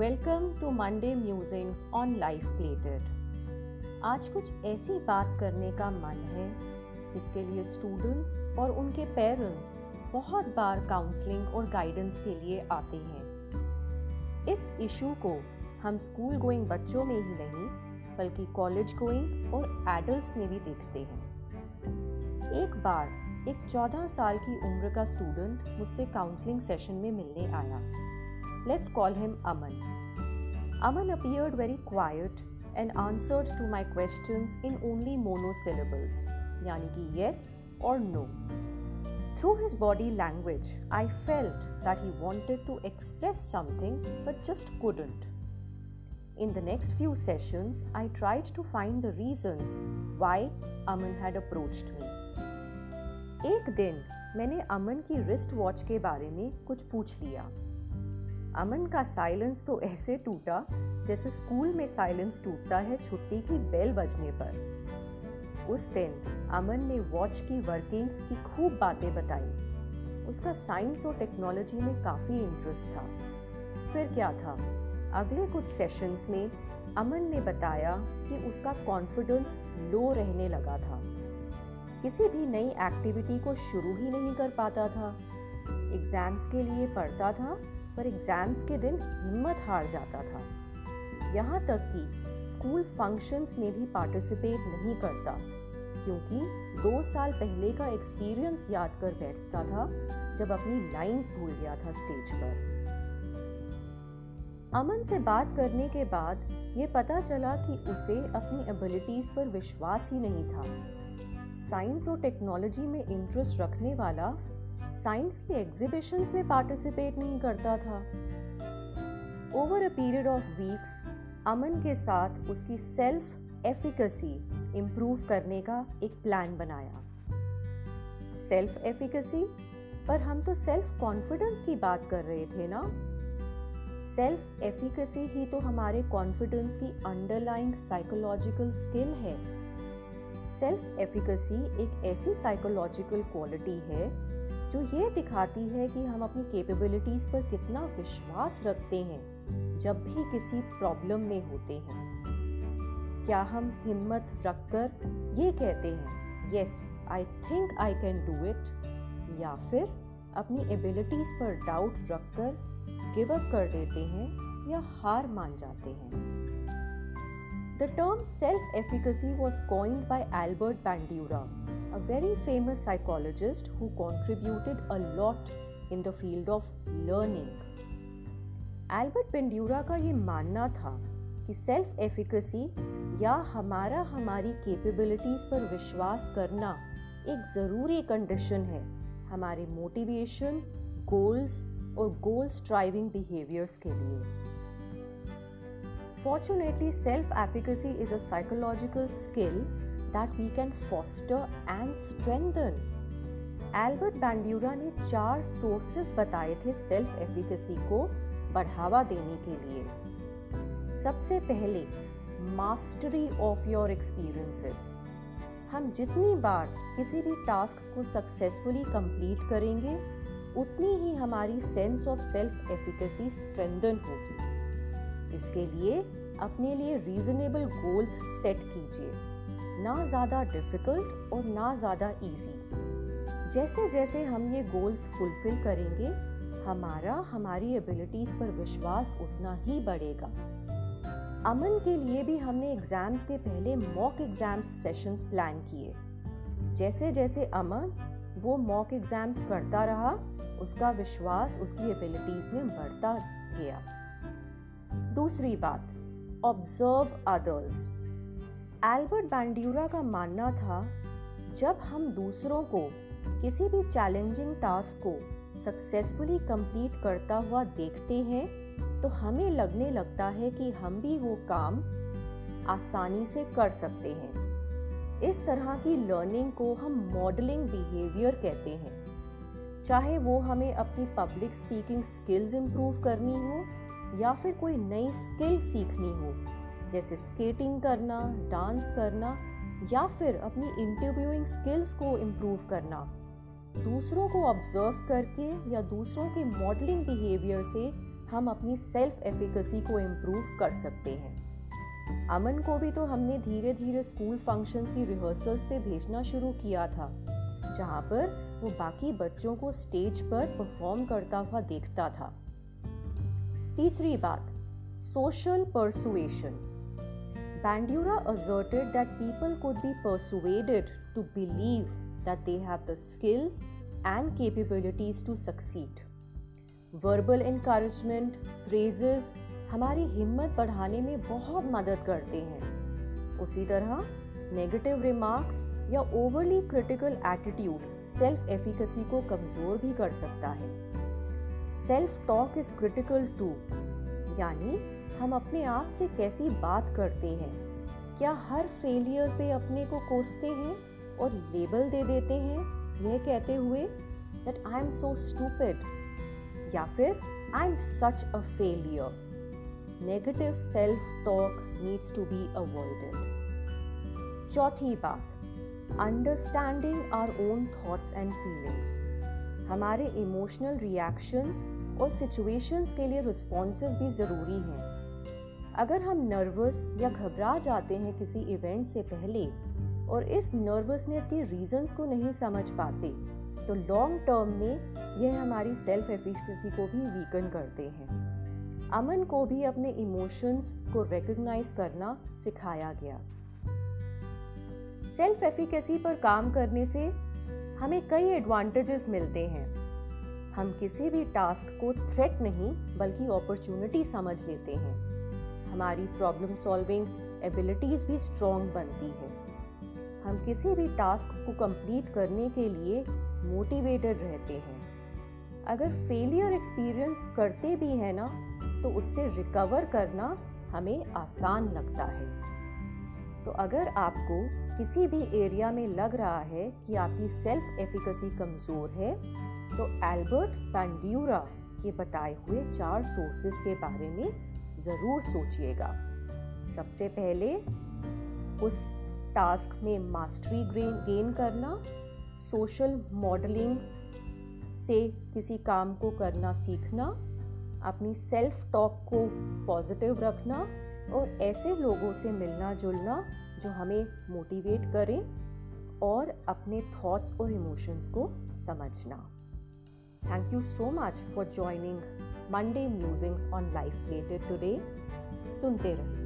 Welcome to Monday musings on life plated आज कुछ ऐसी बात करने का मन है, जिसके लिए स्टूडेंट्स और उनके पेरेंट्स बहुत बार काउंसलिंग और गाइडेंस के लिए आते हैं। इस इशू को हम स्कूल गोइंग बच्चों में ही नहीं, बल्कि कॉलेज गोइंग और एडल्ट्स में भी देखते हैं। एक बार एक 14 साल की उम्र का स्टूडेंट मुझसे काउंसलिंग सेशन में मिलने आया। Let's call him Aman. Aman appeared very quiet and answered to my questions in only monosyllables, yani ki yes or no. Through his body language, I felt that he wanted to express something but just couldn't. In the next few sessions, I tried to find the reasons why Aman had approached me. एक दिन मैंने अमन की wrist watch के बारे में कुछ पूछ लिया अमन का साइलेंस तो ऐसे टूटा जैसे स्कूल में साइलेंस टूटता है छुट्टी की बेल बजने पर। उस दिन अमन ने वॉच की वर्किंग की खूब बातें बताई। उसका साइंस और टेक्नोलॉजी में काफ़ी इंटरेस्ट था। फिर क्या था? अगले कुछ सेशंस में अमन ने बताया कि उसका कॉन्फिडेंस लो रहने लगा था। किसी भी नई एक्टिविटी को शुरू ही नहीं कर पाता था। एग्ज़ाम्स के लिए पढ़ता था पर एग्ज़ाम्स के दिन हिम्मत हार जाता था। यहाँ तक कि स्कूल फ़ंक्शंस में भी पार्टिसिपेट नहीं करता, क्योंकि दो साल पहले का एक्सपीरियंस याद कर बैठता था, जब अपनी लाइंस भूल गया था स्टेज पर। अमन से बात करने के बाद ये पता चला कि उसे अपनी एबिलिटीज पर विश्वास ही नहीं था। साइंस और टेक्नोलॉजी में इंटरेस्ट रखने वाला साइंस की एग्जीबिशंस में पार्टिसिपेट नहीं करता था। Over a period of weeks Aman के साथ उसकी सेल्फ एफिकेसी इम्प्रूव करने का एक प्लान बनाया। सेल्फ एफिकेसी पर हम तो सेल्फ कॉन्फिडेंस की बात कर रहे थे ना? सेल्फ एफिकेसी ही तो हमारे कॉन्फिडेंस की अंडरलाइंग साइकोलॉजिकल स्किल है। सेल्फ एफिकेसी एक ऐसी साइकोलॉजिकल क्वालिटी है जो ये दिखाती है कि हम अपनी कैपेबिलिटीज पर कितना विश्वास रखते हैं, जब भी किसी प्रॉब्लम में होते हैं। क्या हम हिम्मत रखकर ये कहते हैं yes I think I can do it या फिर अपनी एबिलिटीज पर डाउट रखकर गिव अप कर देते हैं या हार मान जाते हैं? The term self efficacy was coined by Albert Bandura, a very famous psychologist who contributed a lot in the field of learning. Albert Bandura का ये मानना था कि सेल्फ एफिकेसी या हमारा हमारी कैपेबिलिटीज पर विश्वास करना एक ज़रूरी कंडीशन है हमारे मोटिवेशन गोल्स और गोल स्ट्राइविंग बिहेवियर्स के लिए Fortunately, self efficacy is a psychological skill that we can foster and strengthen. Albert Bandura ने चार सोर्सेस बताए थे सेल्फ एफिकेसी को बढ़ावा देने के लिए। सबसे पहले मास्टरी ऑफ़ योर एक्सपीरियंसेस हम जितनी बार किसी भी टास्क को सक्सेसफुली कंप्लीट करेंगे उतनी ही हमारी sense of self efficacy strengthen होगी। इसके लिए अपने लिए रीजनेबल गोल्स सेट कीजिए। ना ज़्यादा डिफ़िकल्ट और ना ज़्यादा इजी जैसे जैसे हम ये गोल्स फुलफिल करेंगे, हमारा, हमारी एबिलिटीज़ पर विश्वास उतना ही बढ़ेगा। अमन के लिए भी हमने एग्ज़ाम्स के पहले मॉक एग्ज़ाम्स सेशंस प्लान किए। जैसे जैसे अमन वो मॉक एग्ज़ाम्स करता रहा, उसका विश्वास, उसकी एबिलिटीज़ में बढ़ता गया। दूसरी बात ऑब्ज़र्व अदर्स एल्बर्ट बैंड्यूरा का मानना था, जब हम दूसरों को किसी भी चैलेंजिंग टास्क को सक्सेसफुली कंप्लीट करता हुआ देखते हैं तो हमें लगने लगता है कि हम भी वो काम आसानी से कर सकते हैं। इस तरह की लर्निंग को हम मॉडलिंग बिहेवियर कहते हैं। चाहे वो हमें अपनी पब्लिक स्पीकिंग स्किल्स इम्प्रूव करनी हो या फिर कोई नई स्किल सीखनी हो, जैसे स्केटिंग करना, डांस करना, या फिर अपनी इंटरव्यूइंग स्किल्स को इम्प्रूव करना। दूसरों को ऑब्ज़र्व करके या दूसरों के मॉडलिंग बिहेवियर से हम अपनी सेल्फ एफिकेसी को इम्प्रूव कर सकते हैं। अमन को भी तो हमने धीरे धीरे स्कूल फ़ंक्शंस की रिहर्सल्स पे भेजना शुरू किया था, जहाँ पर वो बाकी बच्चों को स्टेज पर परफॉर्म करता हुआ देखता था। तीसरी बात social persuasion Bandura asserted that people could be persuaded to believe that they have the skills and capabilities to succeed verbal encouragement praises हमारी हिम्मत बढ़ाने में बहुत मदद करते हैं। उसी तरह नेगेटिव रिमार्क्स या overly critical attitude self efficacy को कमज़ोर भी कर सकता है। Self talk is critical to यानी हम अपने आप से कैसी बात करते हैं? क्या हर फेलियर पे अपने को कोसते हैं और लेबल दे देते हैं? यह कहते हुए that I am so stupid या फिर I am such a failure negative self talk needs to be avoided. चौथी बात understanding our own thoughts and feelings हमारे इमोशनल रिएक्शंस और सिचुएशंस के लिए रिस्पॉन्सेज भी ज़रूरी हैं। अगर हम नर्वस या घबरा जाते हैं किसी इवेंट से पहले और इस नर्वसनेस के रीजंस को नहीं समझ पाते तो लॉन्ग टर्म में यह हमारी सेल्फ एफिशिएंसी को भी वीकन करते हैं। अमन को भी अपने इमोशंस को रिकग्नाइज करना सिखाया गया। सेल्फ एफिकेसी पर काम करने से हमें कई एडवांटेजेस मिलते हैं। हम किसी भी टास्क को थ्रेट नहीं, बल्कि अपॉर्चुनिटी समझ लेते हैं। हमारी प्रॉब्लम सॉल्विंग एबिलिटीज भी स्ट्रॉन्ग बनती है। हम किसी भी टास्क को कंप्लीट करने के लिए मोटिवेटेड रहते हैं। अगर फेलियर एक्सपीरियंस करते भी हैं ना तो उससे रिकवर करना हमें आसान लगता है। तो अगर आपको किसी भी एरिया में लग रहा है कि आपकी सेल्फ एफिकेसी कमज़ोर है तो एल्बर्ट पैंड्यूरा के बताए हुए चार सोर्सेस के बारे में ज़रूर सोचिएगा। सबसे पहले, उस टास्क में मास्टरी गेन करना सोशल मॉडलिंग से किसी काम को करना सीखना, अपनी सेल्फ टॉक को पॉजिटिव रखना और ऐसे लोगों से मिलना जुलना जो हमें मोटिवेट करें और अपने थॉट्स और इमोशंस को समझना। Thank you so much for joining Monday musings on life related today सुनते रहिए।